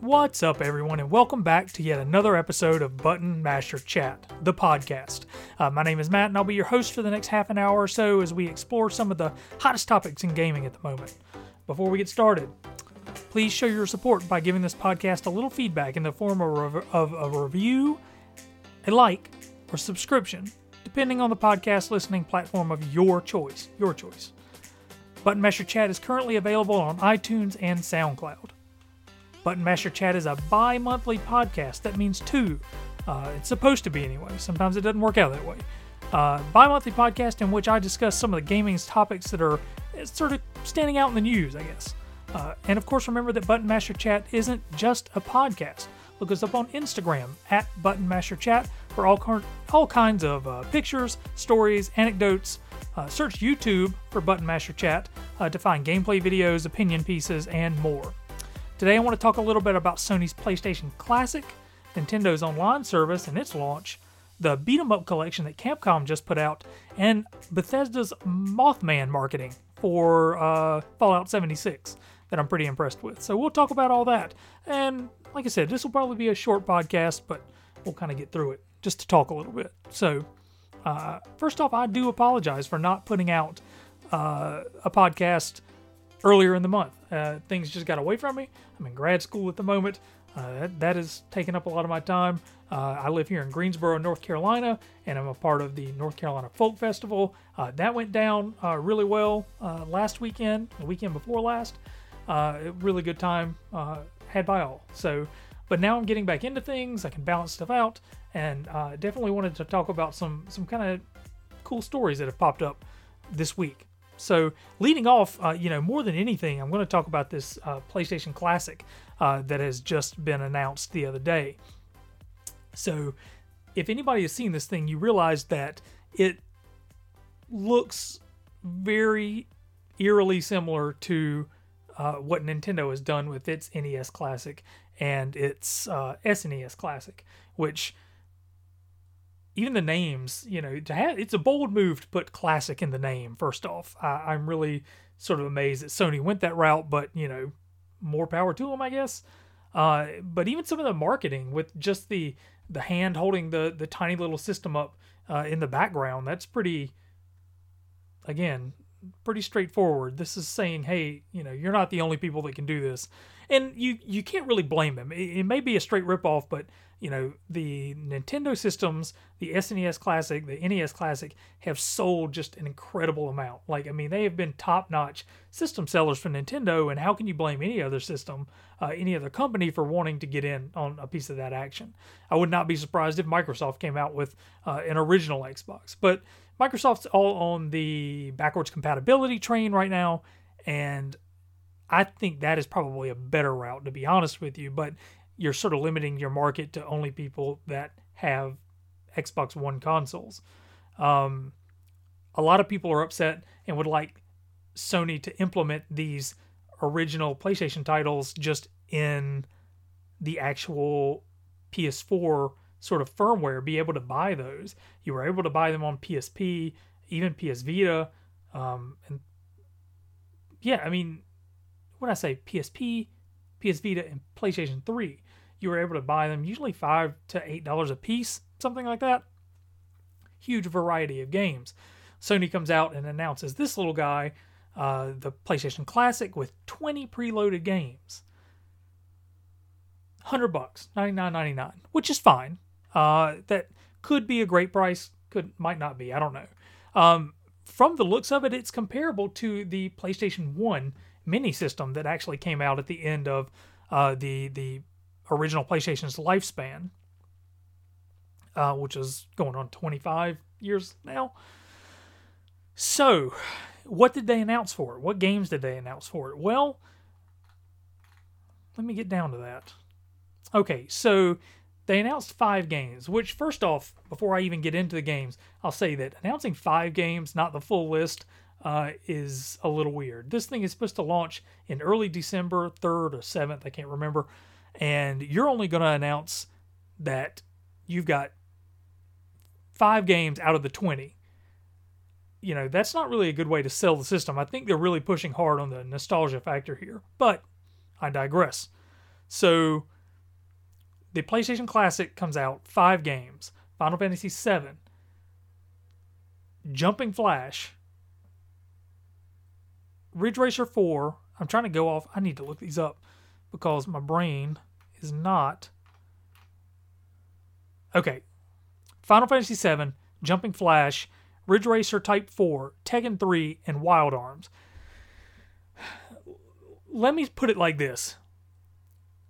What's up, everyone, and welcome back to yet another episode of Button Masher Chat, the podcast. Uh, my name is Matt, and I'll be your host for the next half an hour or so as we explore some of the hottest topics in gaming at the moment. Before we get started, please show your support by giving this podcast a little feedback in the form of, of a review, a like, or subscription, depending on the podcast listening platform of your choice. Your choice. Button Masher Chat is currently available on iTunes and SoundCloud. Button Masher Chat is a bi monthly podcast. That means two. Uh, it's supposed to be anyway. Sometimes it doesn't work out that way. Uh, bi monthly podcast in which I discuss some of the gaming's topics that are sort of standing out in the news, I guess. Uh, and of course, remember that Button Masher Chat isn't just a podcast. Look us up on Instagram at Button Masher Chat for all, all kinds of uh, pictures, stories, anecdotes. Uh, search YouTube for Button Masher Chat uh, to find gameplay videos, opinion pieces, and more. Today, I want to talk a little bit about Sony's PlayStation Classic, Nintendo's online service and its launch, the beat 'em up collection that Capcom just put out, and Bethesda's Mothman marketing for uh, Fallout 76 that I'm pretty impressed with. So we'll talk about all that. And like I said, this will probably be a short podcast, but we'll kind of get through it just to talk a little bit. So, uh, first off, I do apologize for not putting out uh, a podcast earlier in the month. Uh, things just got away from me. I'm in grad school at the moment. Uh, that, that has taken up a lot of my time. Uh, I live here in Greensboro, North Carolina, and I'm a part of the North Carolina Folk Festival. Uh, that went down uh, really well uh, last weekend, the weekend before last. really good time had by all. So, but now I'm getting back into things. I can balance stuff out, and definitely wanted to talk about some some kind of cool stories that have popped up this week. So, leading off, uh, you know, more than anything, I'm going to talk about this uh, PlayStation Classic uh, that has just been announced the other day. So, if anybody has seen this thing, you realize that it looks very eerily similar to uh, what Nintendo has done with its NES Classic and its SNES uh, Classic, which even the names, you know, to have it's a bold move to put classic in the name. First off, I, am really sort of amazed that Sony went that route, but you know, more power to them, I guess. Uh, but even some of the marketing with just the the hand holding the the tiny little system up uh, in the background, that's pretty. Again, pretty straightforward. This is saying, hey, you know, you're not the only people that can do this, and you you can't really blame them. It, it may be a straight ripoff, but you know, the Nintendo systems, the SNES Classic, the NES Classic have sold just an incredible amount. Like, I mean, they have been top notch system sellers for Nintendo, and how can you blame any other system, uh, any other company for wanting to get in on a piece of that action? I would not be surprised if Microsoft came out with uh, an original Xbox, but Microsoft's all on the backwards compatibility train right now, and I think that is probably a better route, to be honest with you. But you're sort of limiting your market to only people that have Xbox One consoles. Um, a lot of people are upset and would like Sony to implement these original PlayStation titles just in the actual PS4 sort of firmware, be able to buy those. You were able to buy them on PSP, even PS Vita. Um, and yeah, I mean, when I say PSP, PS Vita, and PlayStation 3, you were able to buy them usually five to eight dollars a piece, something like that. Huge variety of games. Sony comes out and announces this little guy, uh, the PlayStation Classic, with 20 preloaded games. 100 bucks, 99.99, which is fine. Uh, that could be a great price, could might not be. I don't know. Um, from the looks of it, it's comparable to the PlayStation One mini system that actually came out at the end of uh, the the original PlayStation's lifespan, uh, which is going on 25 years now. So, what did they announce for it? What games did they announce for it? Well, let me get down to that. Okay, so they announced five games, which, first off, before I even get into the games, I'll say that announcing five games, not the full list, uh, is a little weird. This thing is supposed to launch in early December, 3rd or 7th, I can't remember and you're only going to announce that you've got five games out of the 20 you know that's not really a good way to sell the system. I think they're really pushing hard on the nostalgia factor here but i digress. So the PlayStation Classic comes out five games Final Fantasy VII, Jumping Flash, Ridge Racer 4. I'm trying to go off. I need to look these up because my brain is not. Okay. Final Fantasy VII, Jumping Flash, Ridge Racer Type 4, Tekken 3, and Wild Arms. Let me put it like this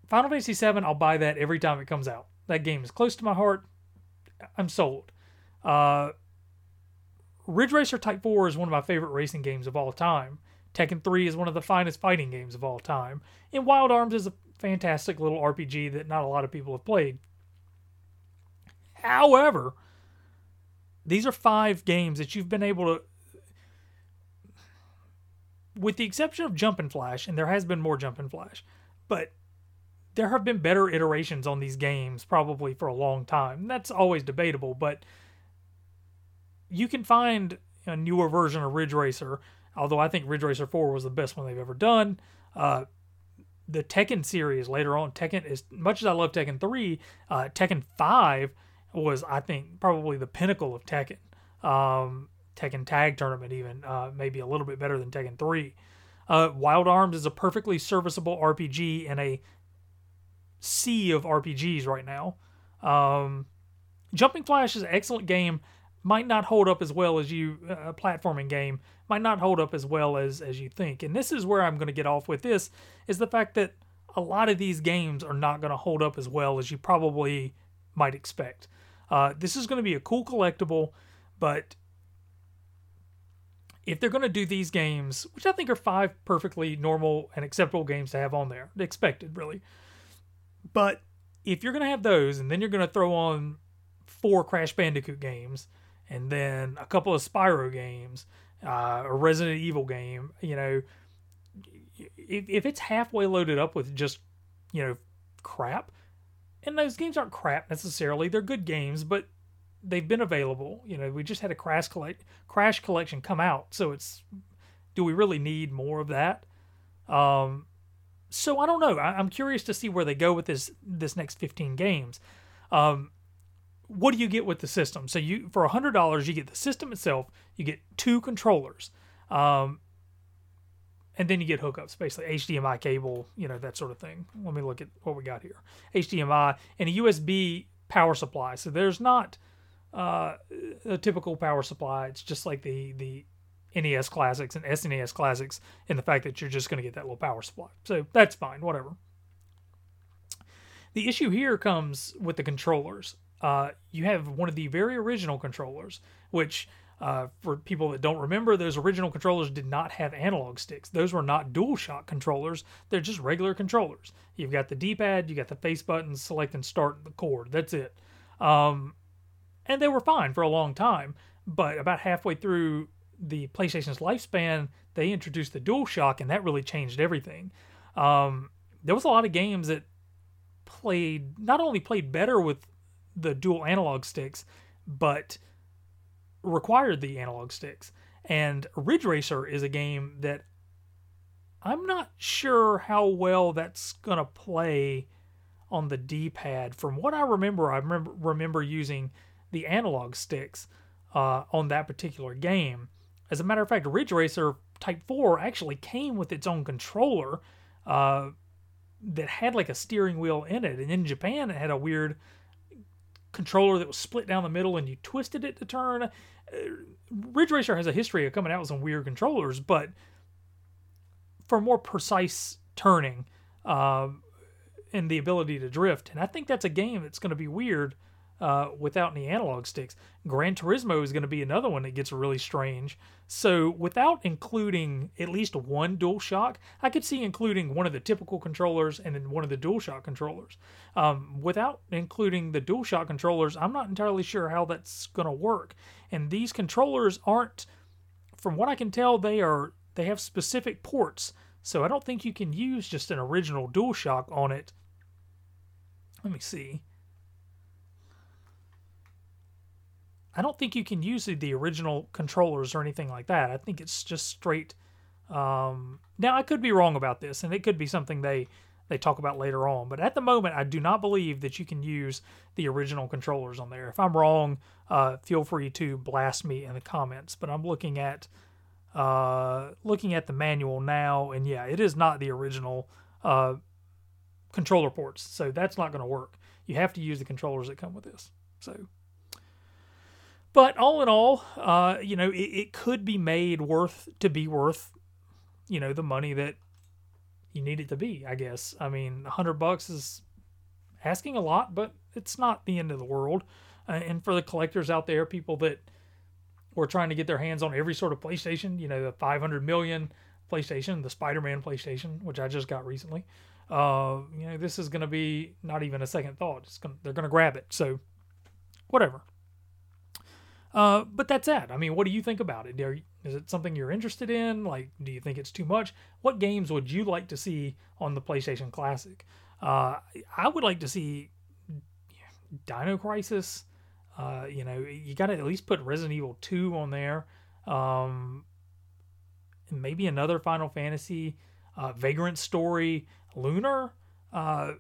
Final Fantasy VII, I'll buy that every time it comes out. That game is close to my heart. I'm sold. Uh, Ridge Racer Type 4 is one of my favorite racing games of all time. Tekken 3 is one of the finest fighting games of all time. And Wild Arms is a fantastic little RPG that not a lot of people have played. However, these are five games that you've been able to, with the exception of Jumping Flash, and there has been more Jumping Flash, but there have been better iterations on these games probably for a long time. That's always debatable, but you can find a newer version of Ridge Racer, although I think Ridge Racer 4 was the best one they've ever done. Uh, the Tekken series later on, Tekken, as much as I love Tekken 3, uh, Tekken 5 was, I think, probably the pinnacle of Tekken. Um, Tekken Tag Tournament, even, uh, maybe a little bit better than Tekken 3. Uh, Wild Arms is a perfectly serviceable RPG in a sea of RPGs right now. Um, Jumping Flash is an excellent game. Might not hold up as well as you uh, a platforming game might not hold up as well as as you think. And this is where I'm going to get off with this is the fact that a lot of these games are not going to hold up as well as you probably might expect. Uh, this is going to be a cool collectible, but if they're going to do these games, which I think are five perfectly normal and acceptable games to have on there, expected really, but if you're to have those and then you're to throw on four Crash Bandicoot games and then a couple of Spyro games, uh, a Resident Evil game, you know, if, if it's halfway loaded up with just, you know, crap, and those games aren't crap necessarily, they're good games, but they've been available. You know, we just had a Crash collect Crash collection come out, so it's do we really need more of that? Um, so I don't know. I, am curious to see where they go with this this next 15 games. Um, what do you get with the system? So you for hundred dollars you get the system itself. You get two controllers, um, and then you get hookups, basically HDMI cable, you know that sort of thing. Let me look at what we got here: HDMI and a USB power supply. So there's not uh, a typical power supply. It's just like the the NES Classics and SNES Classics in the fact that you're just going to get that little power supply. So that's fine, whatever. The issue here comes with the controllers. Uh, you have one of the very original controllers, which, uh, for people that don't remember, those original controllers did not have analog sticks. Those were not DualShock controllers, they're just regular controllers. You've got the D pad, you got the face buttons, select and start the cord. That's it. Um, and they were fine for a long time, but about halfway through the PlayStation's lifespan, they introduced the DualShock, and that really changed everything. Um, there was a lot of games that played not only played better with the dual analog sticks, but required the analog sticks. And Ridge Racer is a game that I'm not sure how well that's gonna play on the D-pad. From what I remember, I remember remember using the analog sticks uh, on that particular game, as a matter of fact, Ridge Racer Type 4 actually came with its own controller uh, that had like a steering wheel in it. And in Japan, it had a weird controller that was split down the middle and you twisted it to turn. Uh, Ridge Racer has a history of coming out with some weird controllers, but for more precise turning uh, and the ability to drift. And I think that's a game that's going to be weird uh, without any analog sticks. Gran Turismo is going to be another one that gets really strange. So, without including at least one DualShock, I could see including one of the typical controllers and then one of the DualShock controllers. Um, without including the DualShock controllers, I'm not entirely sure how that's going to work. And these controllers aren't, from what I can tell, they are they have specific ports. So I don't think you can use just an original DualShock on it. Let me see. I don't think you can use the original controllers or anything like that. I think it's just straight. Um, now I could be wrong about this, and it could be something they they talk about later on. But at the moment, I do not believe that you can use the original controllers on there. If I'm wrong, uh, feel free to blast me in the comments. But I'm looking at uh, looking at the manual now, and yeah, it is not the original uh, controller ports, so that's not going to work. You have to use the controllers that come with this. So, but all in all, uh, you know, it, it could be made worth to be worth, you know, the money that you need it to be. I guess. I mean, a hundred bucks is asking a lot, but it's not the end of the world. Uh, and for the collectors out there, people that were trying to get their hands on every sort of PlayStation, you know, the 500 million PlayStation, the Spider-Man PlayStation, which I just got recently. Uh, you know, this is going to be not even a second thought. Gonna, they're going to grab it. So, whatever. Uh, but that's it. I mean, what do you think about it? Are, is it something you're interested in? Like, do you think it's too much? What games would you like to see on the PlayStation Classic? Uh, I would like to see Dino Crisis. Uh, you know, you got to at least put Resident Evil 2 on there. Um, maybe another Final Fantasy, uh, Vagrant Story, Lunar. Uh,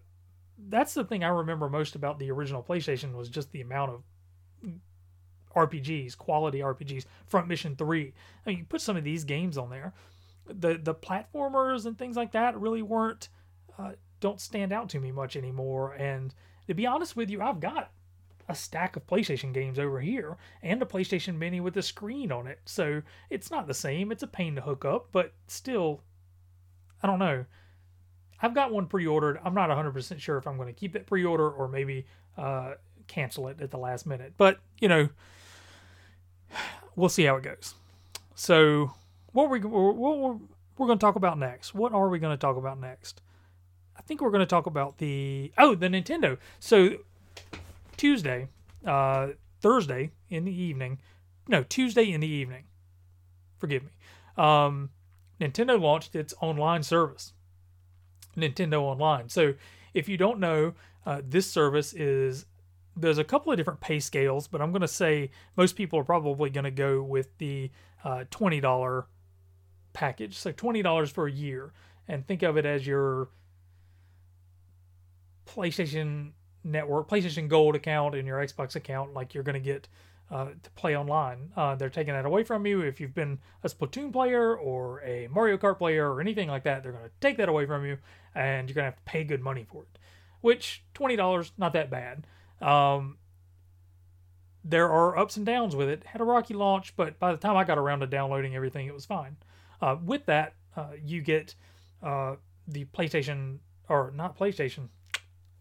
that's the thing I remember most about the original PlayStation was just the amount of RPGs, quality RPGs. Front Mission 3. I mean, you put some of these games on there. The the platformers and things like that really weren't uh, don't stand out to me much anymore. And to be honest with you, I've got a stack of PlayStation games over here and a PlayStation Mini with a screen on it. So it's not the same. It's a pain to hook up, but still, I don't know. I've got one pre-ordered. I'm not 100% sure if I'm going to keep that pre-order or maybe uh, cancel it at the last minute. But you know, we'll see how it goes. So, what we what we're, we're going to talk about next? What are we going to talk about next? I think we're going to talk about the oh the Nintendo. So Tuesday, uh, Thursday in the evening, no Tuesday in the evening. Forgive me. Um, Nintendo launched its online service, Nintendo Online. So if you don't know, uh, this service is there's a couple of different pay scales, but I'm going to say most people are probably going to go with the uh, $20 package. So $20 for a year. And think of it as your PlayStation Network, PlayStation Gold account, and your Xbox account. Like you're going to get uh, to play online. Uh, they're taking that away from you. If you've been a Splatoon player or a Mario Kart player or anything like that, they're going to take that away from you, and you're going to have to pay good money for it. Which twenty dollars, not that bad. Um, there are ups and downs with it. Had a rocky launch, but by the time I got around to downloading everything, it was fine. Uh, with that, uh, you get uh, the PlayStation, or not PlayStation,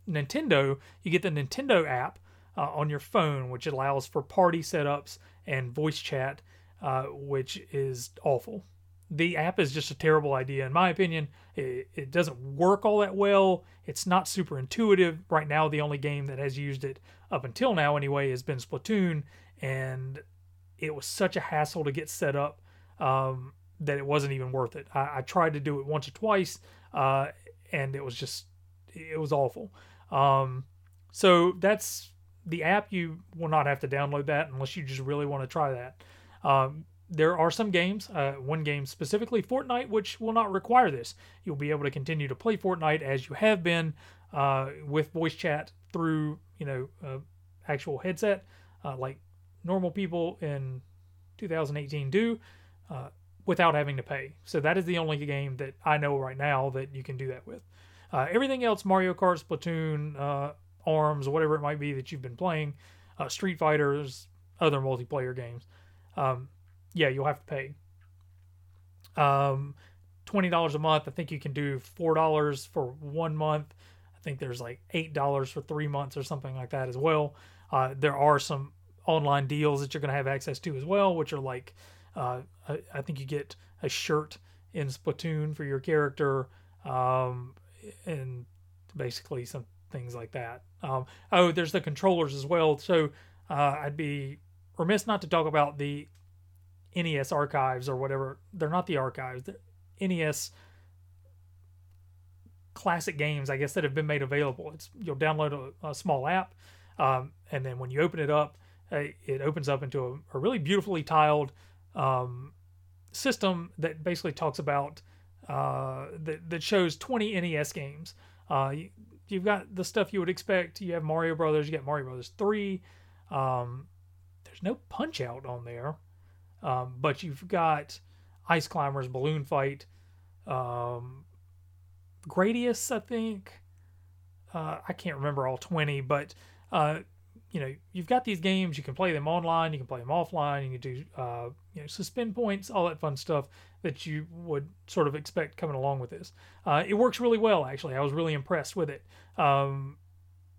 Nintendo. You get the Nintendo app uh, on your phone, which allows for party setups and voice chat, uh, which is awful the app is just a terrible idea in my opinion. It, it, doesn't work all that well. It's not super intuitive. Right now the only game that has used it up until now anyway has been splatoon and it was such a hassle to get set up um, that it wasn't even worth it. I, I, tried to do it once or twice uh, and it was just it was awful. Um, so that's the app. You will not have to download that unless you just really want to try that. Um, there are some games, uh, one game specifically, Fortnite, which will not require this. You'll be able to continue to play Fortnite as you have been uh, with voice chat through, you know, uh, actual headset, uh, like normal people in 2018 do, uh, without having to pay. So that is the only game that I know right now that you can do that with. Uh, everything else, Mario Kart, Splatoon, Arms, whatever it might be that you've been playing, Street Fighters, other multiplayer games. Um, yeah, you'll have to pay. Um, twenty dollars a month. I think you can do four dollars for one month. I think there's like eight dollars for three months or something like that as well. Uh, there are some online deals that you're going to have access to as well, which are like uh, I, I, think you get a shirt in Splatoon for your character, um, and basically some things like that. Um, oh, there's the controllers as well. So uh, I'd be remiss not to talk about the NES archives or whatever. They're not the archives. The NES classic games, I guess, that have been made available. It's you'll download a, a small app, um, and then when you open it up, it opens up into a, a really beautifully tiled um, system that basically talks about uh, that that shows 20 NES games. Uh, you, you've got the stuff you would expect. You have Mario Brothers. You got Mario Brothers Three. Um, there's no Punch Out on there, um, but you've got Ice Climbers, Balloon Fight, um, Gradius, I think. Uh, I can't remember all 20, but uh, you know, you've got these games. You can play them online. You can play them offline. You can do, uh, you know, suspend points, all that fun stuff that you would sort of expect coming along with this. Uh, it works really well, actually. I was really impressed with it. Um,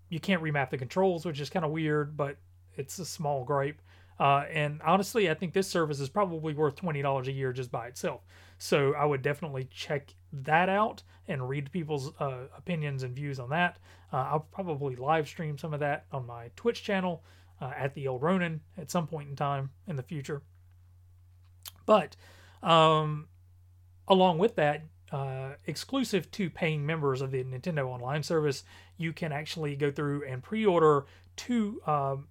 you can't remap the controls, which is kind of weird, but it's a small gripe. Uh, and honestly, I think this service is probably worth $20 a year just by itself. So I would definitely check that out and read people's uh, opinions and views on that. Uh, I'll probably live stream some of that on my Twitch channel uh, at the Old Ronin at some point in time in the future. But um, along with that, uh, exclusive to paying members of the Nintendo Online service, you can actually go through and pre order two um,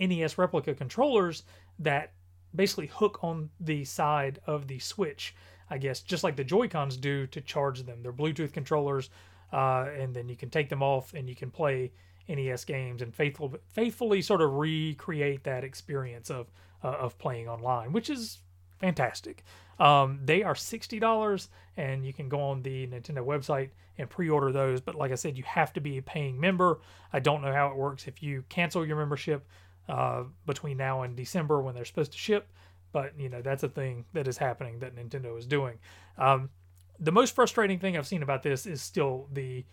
NES replica controllers that basically hook on the side of the Switch, I guess, just like the Joy Cons do to charge them. They're Bluetooth controllers, uh, and then you can take them off and you can play NES games and faithful, faithfully sort of recreate that experience of uh, of playing online, which is fantastic. Um, they are sixty dollars, and you can go on the Nintendo website and pre-order those. But like I said, you have to be a paying member. I don't know how it works if you cancel your membership uh, between now and December when they're supposed to ship. But you know that's a thing that is happening that Nintendo is doing. Um, the most frustrating thing I've seen about this is still the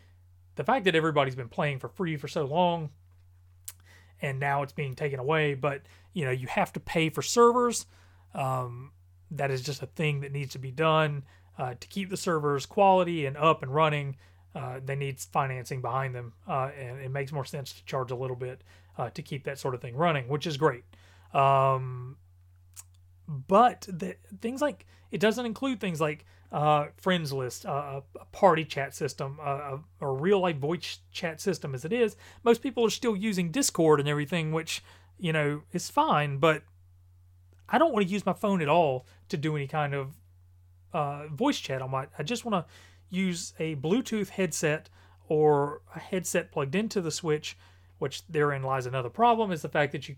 the fact that everybody's been playing for free for so long, and now it's being taken away. But you know you have to pay for servers. Um, that is just a thing that needs to be done uh, to keep the servers quality and up and running. Uh, they need financing behind them, uh, and it makes more sense to charge a little bit uh, to keep that sort of thing running, which is great. Um, but the, things like it doesn't include things like uh, friends list, uh, a party chat system, a, a real life voice chat system as it is. Most people are still using Discord and everything, which you know is fine, but I don't want to use my phone at all to do any kind of voice chat on my. I just want to use a Bluetooth headset or a headset plugged into the Switch which therein lies another problem is the fact that you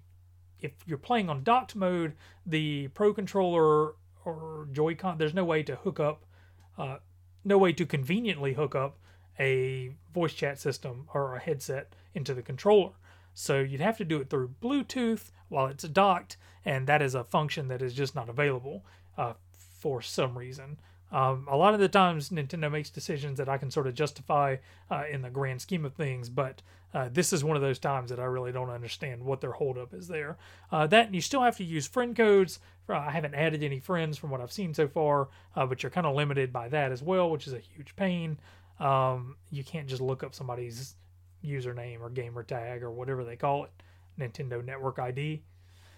if you're playing on docked mode the pro controller or joy-con there's no way to hook up uh, no way to conveniently hook up a voice chat system or a headset into the controller. So you'd have to do it through bluetooth while it's docked and that is a function that is just not available uh, for some reason um, a lot of the times, Nintendo makes decisions that I can sort of justify uh, in the grand scheme of things, but uh, this is one of those times that I really don't understand what their holdup is there. Uh, that you still have to use friend codes. I haven't added any friends from what I've seen so far, uh, but you're kind of limited by that as well, which is a huge pain. Um, you can't just look up somebody's username or gamer tag or whatever they call it, Nintendo Network ID.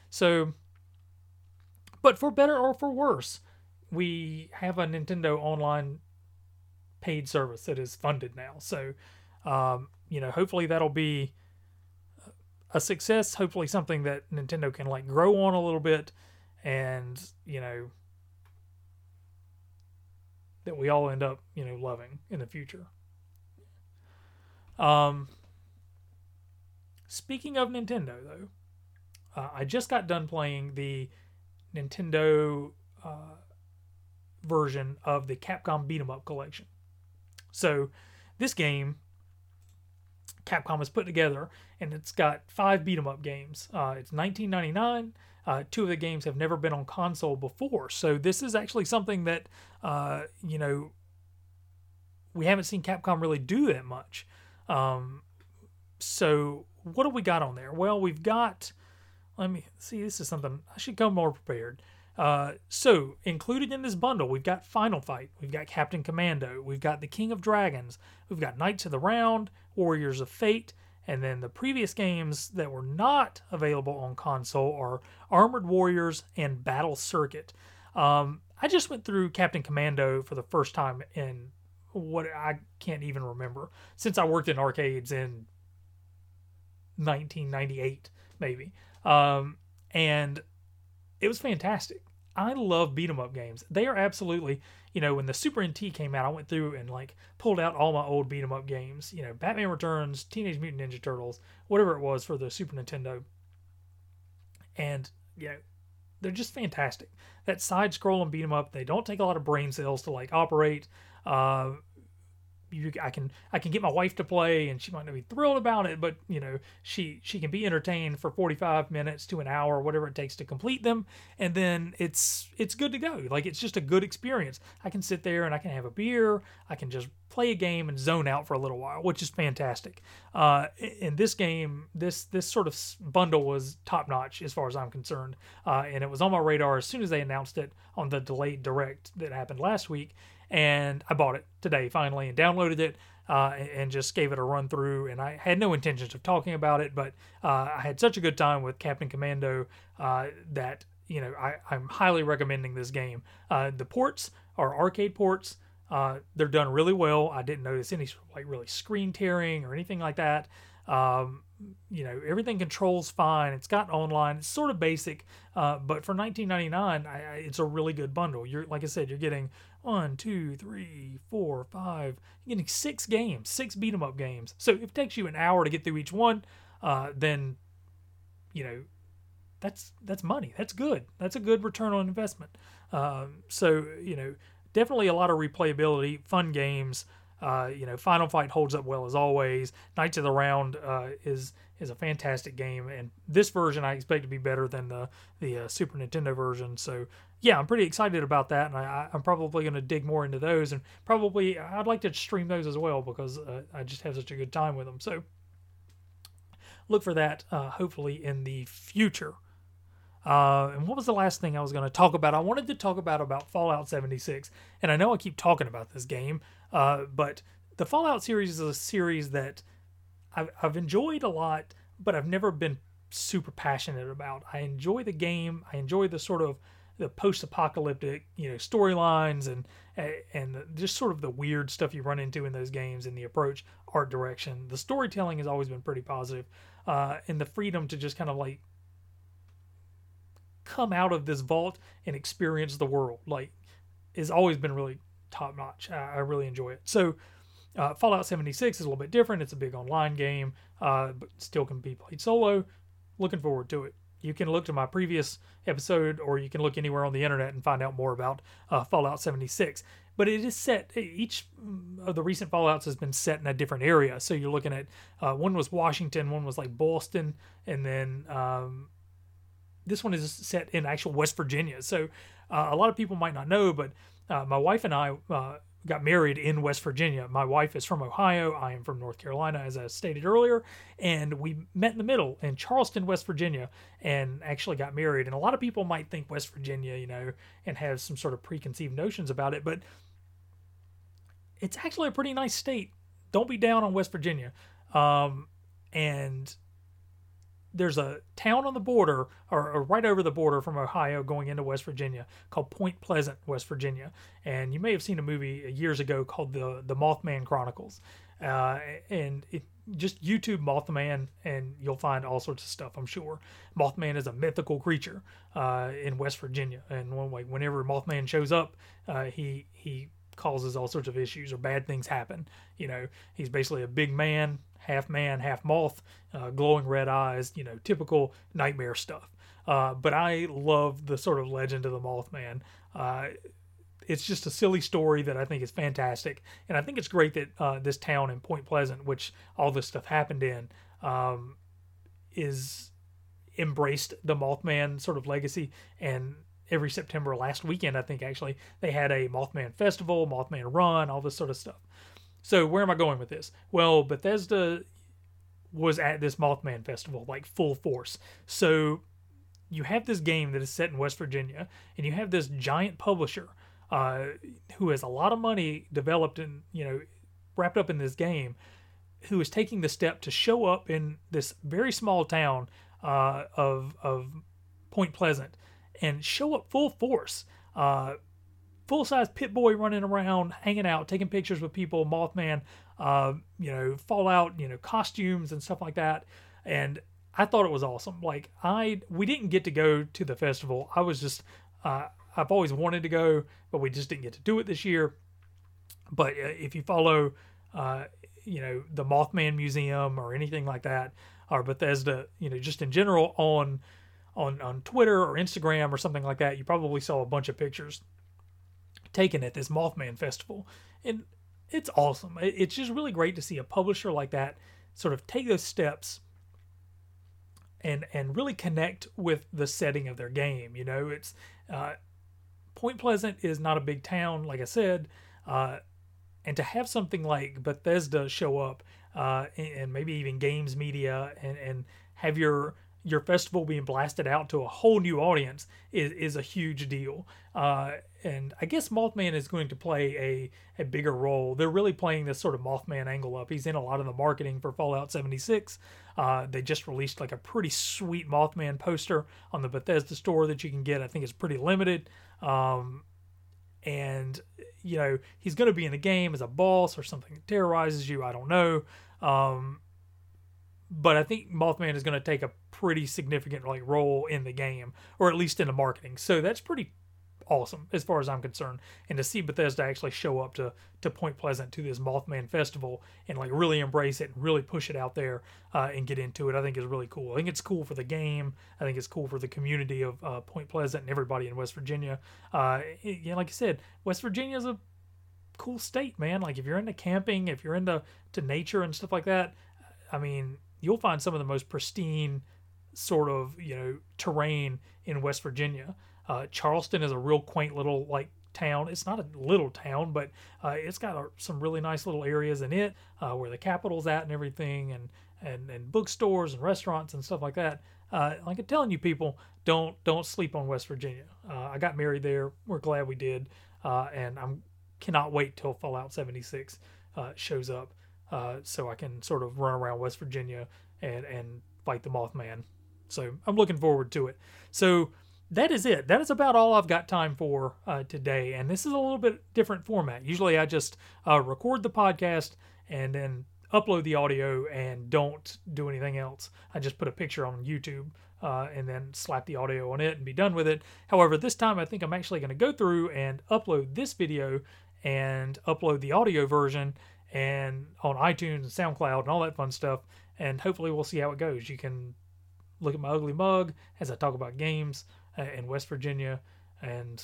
So, but for better or for worse, we have a Nintendo Online paid service that is funded now. So, um, you know, hopefully that'll be a success. Hopefully something that Nintendo can like grow on a little bit, and you know, that we all end up you know loving in the future. Um, speaking of Nintendo, though, uh, I just got done playing the Nintendo. Uh, version of the Capcom Beat 'em Up collection. So, this game, Capcom has put together, and it's got five beat 'em up games. Uh, it's 1999. Uh, two of the games have never been on console before, so this is actually something that uh, you know we haven't seen Capcom really do that much. Um, so, what do we got on there? Well, we've got. Let me see. This is something I should come more prepared. Uh, so, included in this bundle, we've got Final Fight, we've got Captain Commando, we've got the King of Dragons, we've got Knights of the Round, Warriors of Fate, and then the previous games that were not available on console are Armored Warriors and Battle Circuit. Um, I just went through Captain Commando for the first time in what I can't even remember since I worked in arcades in 1998, maybe. Um, and it was fantastic. I love beat 'em up games. They are absolutely, you know, when the Super NT came out, I went through and like pulled out all my old beat 'em up games. You know, Batman Returns, Teenage Mutant Ninja Turtles, whatever it was for the Super Nintendo. And you know, they're just fantastic. That side scrolling beat 'em up. They don't take a lot of brain cells to like operate. Uh, you, I can I can get my wife to play and she might not be thrilled about it, but you know she she can be entertained for 45 minutes to an hour, whatever it takes to complete them, and then it's it's good to go. Like it's just a good experience. I can sit there and I can have a beer. I can just play a game and zone out for a little while, which is fantastic. Uh, in this game, this this sort of bundle was top notch as far as I'm concerned, uh, and it was on my radar as soon as they announced it on the delayed direct that happened last week and I bought it today finally and downloaded it uh, and just gave it a run through. And I had no intentions of talking about it, but uh, I had such a good time with Captain Commando uh, that you know I, am highly recommending this game. Uh, the ports are arcade ports. Uh, they're done really well. I didn't notice any like really screen tearing or anything like that. Um, you know everything controls fine it's got online it's sort of basic uh, but for 19.99 I, I, it's a really good bundle you're like i said you're getting one two three four five. You're getting six games six beat 'em up games. So if it takes you an hour to get through each one uh, then you know that's that's money. That's good. That's a good return on investment. Um, so you know definitely a lot of replayability fun games. Uh, you know, Final Fight holds up well as always. Knights of the Round uh, is is a fantastic game, and this version I expect to be better than the the uh, Super Nintendo version. So yeah, I'm pretty excited about that, and I, am probably going to dig more into those, and probably I'd like to stream those as well because uh, I just have such a good time with them. So look for that uh, hopefully in the future. Uh, and what was the last thing I was going to talk about? I wanted to talk about about Fallout 76, and I know I keep talking about this game, uh, but the Fallout series is a series that I've, I've enjoyed a lot, but I've never been super passionate about. I enjoy the game. I enjoy the sort of the post-apocalyptic, you know, storylines and and just sort of the weird stuff you run into in those games and the approach, art direction. The storytelling has always been pretty positive, uh, and the freedom to just kind of like come out of this vault and experience the world like has always been really top notch. I, I really enjoy it. So uh, Fallout 76 is a little bit different. It's a big online game, uh, but still can be played solo. Looking forward to it. You can look to my previous episode, or you can look anywhere on the internet and find out more about uh, Fallout 76. But it is set. Each of the recent Fallout's has been set in a different area. So you're looking at uh, one was Washington, one was like Boston, and then um, this one is set in actual West Virginia. So uh, a lot of people might not know, but uh, my wife and I uh, got married in West Virginia. My wife is from Ohio. I am from North Carolina, as I stated earlier. And we met in the middle in Charleston, West Virginia, and actually got married. And a lot of people might think West Virginia, you know, and have some sort of preconceived notions about it, but it's actually a pretty nice state. Don't be down on West Virginia. Um, and there's a town on the border or, or, right over the border from Ohio going into West Virginia called Point Pleasant, West Virginia. And you may have seen a movie years ago called the the Mothman Chronicles. Uh, and it, just YouTube Mothman and you'll find all sorts of stuff, I'm sure. Mothman is a mythical creature uh, in West Virginia. And when, whenever Mothman shows up, uh, he he causes all sorts of issues or bad things happen. You know, he's basically a big man half man, half moth, uh, glowing red eyes, you know, typical nightmare stuff. Uh, but I love the sort of legend of the Mothman. Uh, it's just a silly story that I think is fantastic, and I think it's great that uh, this town in Point Pleasant, which all this stuff happened in, um, is embraced the Mothman sort of legacy and every September last weekend, I think actually, they had a Mothman festival, Mothman run, all this sort of stuff. So where am I going with this? Well, Bethesda was at this Mothman festival like full force. So you have this game that is set in West Virginia, and you have this giant publisher uh, who has a lot of money developed and you know wrapped up in this game, who is taking the step to show up in this very small town uh, of of Point Pleasant and show up full force. Uh, full size Pip-Boy running around, hanging out, taking pictures with people, Mothman, uh, you know, Fallout, you know, costumes and stuff like that. And I thought it was awesome. Like I, we didn't get to go to the festival. I was just, uh, I've always wanted to go, but we just didn't get to do it this year. But uh, if you follow, uh, you know, the Mothman Museum or anything like that, or Bethesda, you know, just in general on on on Twitter or Instagram or something like that, you probably saw a bunch of pictures taken at this Mothman festival, and it's awesome. It's just really great to see a publisher like that sort of take those steps and and really connect with the setting of their game. You know, it's uh, Point Pleasant is not a big town, like I said, uh, and to have something like Bethesda show up uh, and, and, maybe even games media and and have your your festival being blasted out to a whole new audience is, is a huge deal. Uh, and I guess Mothman is going to play a, a bigger role. They're really playing this sort of Mothman angle up. He's in a lot of the marketing for Fallout 76. Uh, they just released like a pretty sweet Mothman poster on the Bethesda store that you can get. I think it's pretty limited. Um, and, you know, he's going to be in the game as a boss or something that terrorizes you. I don't know. Um, but I think Mothman is going to take a pretty significant like role in the game, or at least in the marketing. So that's pretty awesome as far as I'm concerned. And to see Bethesda actually show up to to Point Pleasant to this Mothman festival and like really embrace it and really push it out there uh, and get into it, I think is really cool. I think it's cool for the game. I think it's cool for the community of uh, Point Pleasant and everybody in West Virginia. Uh, like I said, West Virginia is a cool state, man. Like if you're into camping, if you're into to nature and stuff like that, I mean, you'll find some of the most pristine sort of you know terrain in West Virginia. Uh, Charleston is a real quaint little like town. It's not a little town, but uh, it's got a, some really nice little areas in it uh, where the capital's at and everything, and and and bookstores and restaurants and stuff like that. Uh, like I'm telling you, people, don't don't sleep on West Virginia. Uh, I got married there. We're glad we did, uh, and I'm cannot wait till Fallout 76 shows up uh, so I can sort of run around West Virginia and and fight the Mothman. So I'm looking forward to it. So that is it. That is about all I've got time for uh, today. And this is a little bit different format. Usually I just uh, record the podcast and then upload the audio and don't do anything else. I just put a picture on YouTube uh, and then slap the audio on it and be done with it. However, this time I think I'm actually going to go through and upload this video and upload the audio version and on iTunes and SoundCloud and all that fun stuff. And hopefully, we'll see how it goes. You can look at my ugly mug as I talk about games uh, in West Virginia and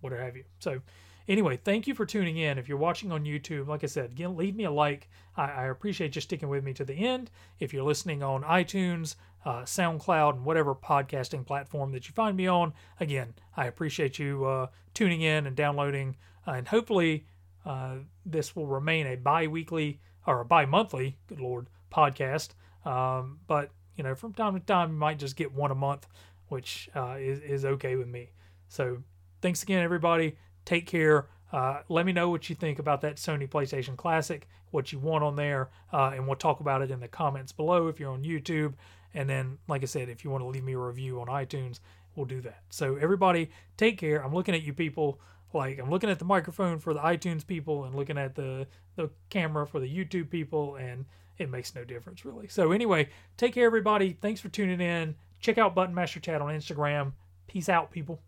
whatever have you. So, anyway, thank you for tuning in. If you're watching on YouTube, like I said, again, leave me a like. I, I appreciate you sticking with me to the end. If you're listening on iTunes, uh, SoundCloud, and whatever podcasting platform that you find me on, again, I appreciate you uh, tuning in and downloading. Uh, and hopefully, uh, this will remain a bi-weekly or a bi-monthly, good lord, podcast. Um, but you know, from time to time, you might just get one a month, which uh, is is okay with me. So thanks again, everybody. Take care. Uh, let me know what you think about that Sony PlayStation Classic, what you want on there, uh, and we'll talk about it in the comments below if you're on YouTube. And then, like I said, if you want to leave me a review on iTunes, we'll do that. So, everybody, take care. I'm looking at you people. Like I'm looking at the microphone for the iTunes people and looking at the the camera for the YouTube people, and it makes no difference really. So anyway, take care everybody. Thanks for tuning in. Check out Button Masher Chat on Instagram. Peace out, people.